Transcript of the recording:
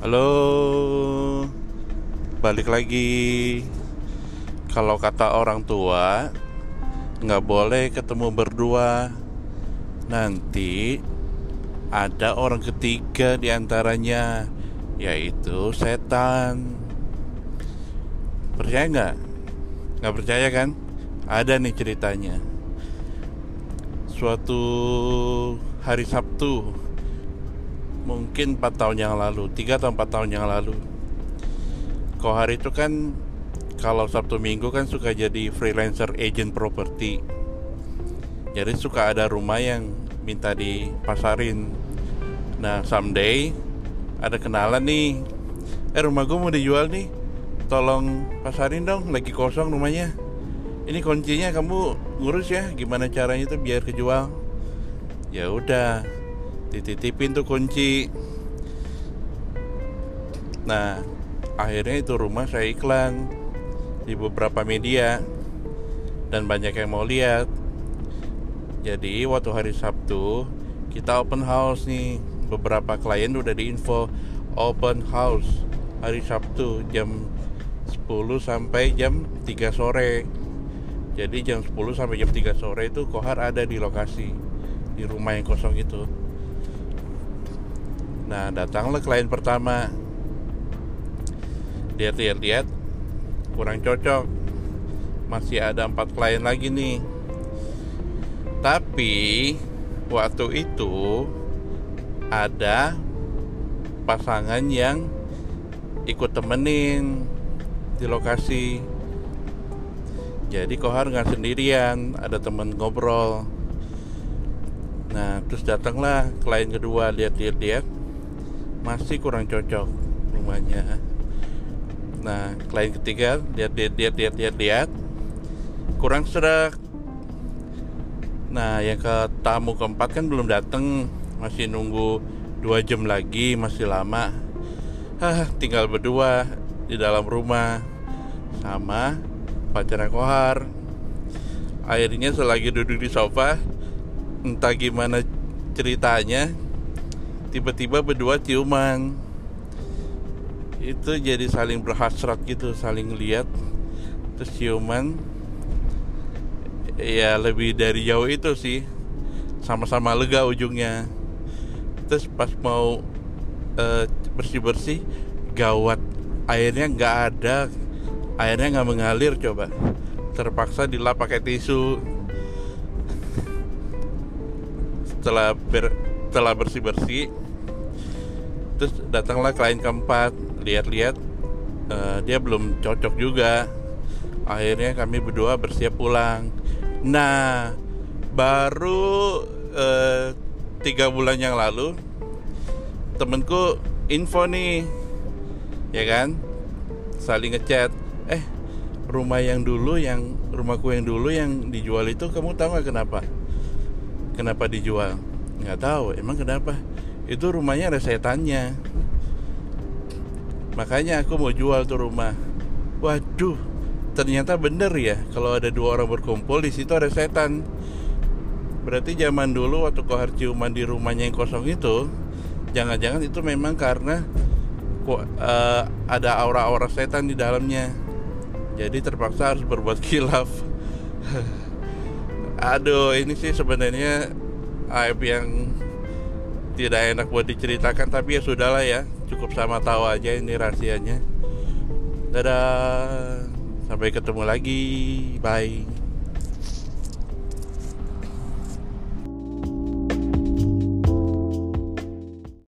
Halo, balik lagi. Kalau kata orang tua, nggak boleh ketemu berdua. Nanti ada orang ketiga di antaranya, yaitu setan. Percaya nggak? Nggak percaya kan? Ada nih ceritanya. Suatu hari Sabtu, mungkin 4 tahun yang lalu 3 atau 4 tahun yang lalu. Kohar itu kan kalau Sabtu Minggu kan suka jadi freelancer agent property jadi suka ada rumah yang minta dipasarin. Nah someday ada kenalan nih. Eh rumah gue mau dijual nih. Tolong pasarin dong lagi kosong rumahnya. Ini kuncinya kamu ngurus ya gimana caranya itu biar kejual. Ya udah dititipin tuh kunci. Nah akhirnya itu rumah saya iklan di beberapa media dan banyak yang mau lihat. Jadi waktu hari Sabtu kita open house nih. Beberapa klien udah diinfo open house hari Sabtu jam 10 sampai jam 3 sore. Jadi jam 10 sampai jam 3 sore itu Kohar ada di lokasi di rumah yang kosong itu Nah datanglah klien pertama. Lihat-lihat-lihat Kurang cocok. Masih ada empat klien lagi nih. Tapi Waktu itu Ada Pasangan yang Ikut temenin Di lokasi. Jadi Kohar nggak sendirian Ada temen ngobrol. Nah terus datanglah klien kedua Lihat-lihat-lihat masih kurang cocok rumahnya. Nah klien ketiga lihat lihat lihat lihat lihat lihat. Kurang serak. Nah yang ke tamu keempat kan belum datang masih nunggu dua jam lagi masih lama. Hah, tinggal berdua di dalam rumah sama pacarnya kohar. Akhirnya selagi duduk di sofa entah gimana ceritanya tiba-tiba berdua ciuman. Itu jadi saling berhasrat gitu saling lihat terus ciuman. Ya lebih dari jauh itu sih. Sama-sama lega ujungnya. Terus pas mau uh, bersih-bersih gawat. Airnya nggak ada. Airnya nggak mengalir coba. Terpaksa dilap pakai tisu. Setelah ber, setelah bersih-bersih. Terus datanglah klien keempat lihat-lihat uh, dia belum cocok juga. Akhirnya kami berdua bersiap pulang. Nah baru uh, tiga bulan yang lalu temenku info nih ya kan? Saling ngechat eh rumah yang dulu yang rumahku yang dulu yang dijual itu kamu tahu nggak kenapa? Kenapa dijual nggak tahu emang kenapa? Itu rumahnya ada setannya. Makanya aku mau jual tuh rumah. Waduh ternyata bener ya kalau ada dua orang berkumpul di situ ada setan. Berarti zaman dulu waktu kohar ciuman di rumahnya yang kosong itu jangan-jangan itu memang karena uh, ada aura-aura setan di dalamnya. Jadi terpaksa harus berbuat kilaf aduh ini sih sebenarnya aib yang tidak enak buat diceritakan tapi ya sudahlah ya cukup sama tahu aja ini rahasianya. Dadah sampai ketemu lagi bye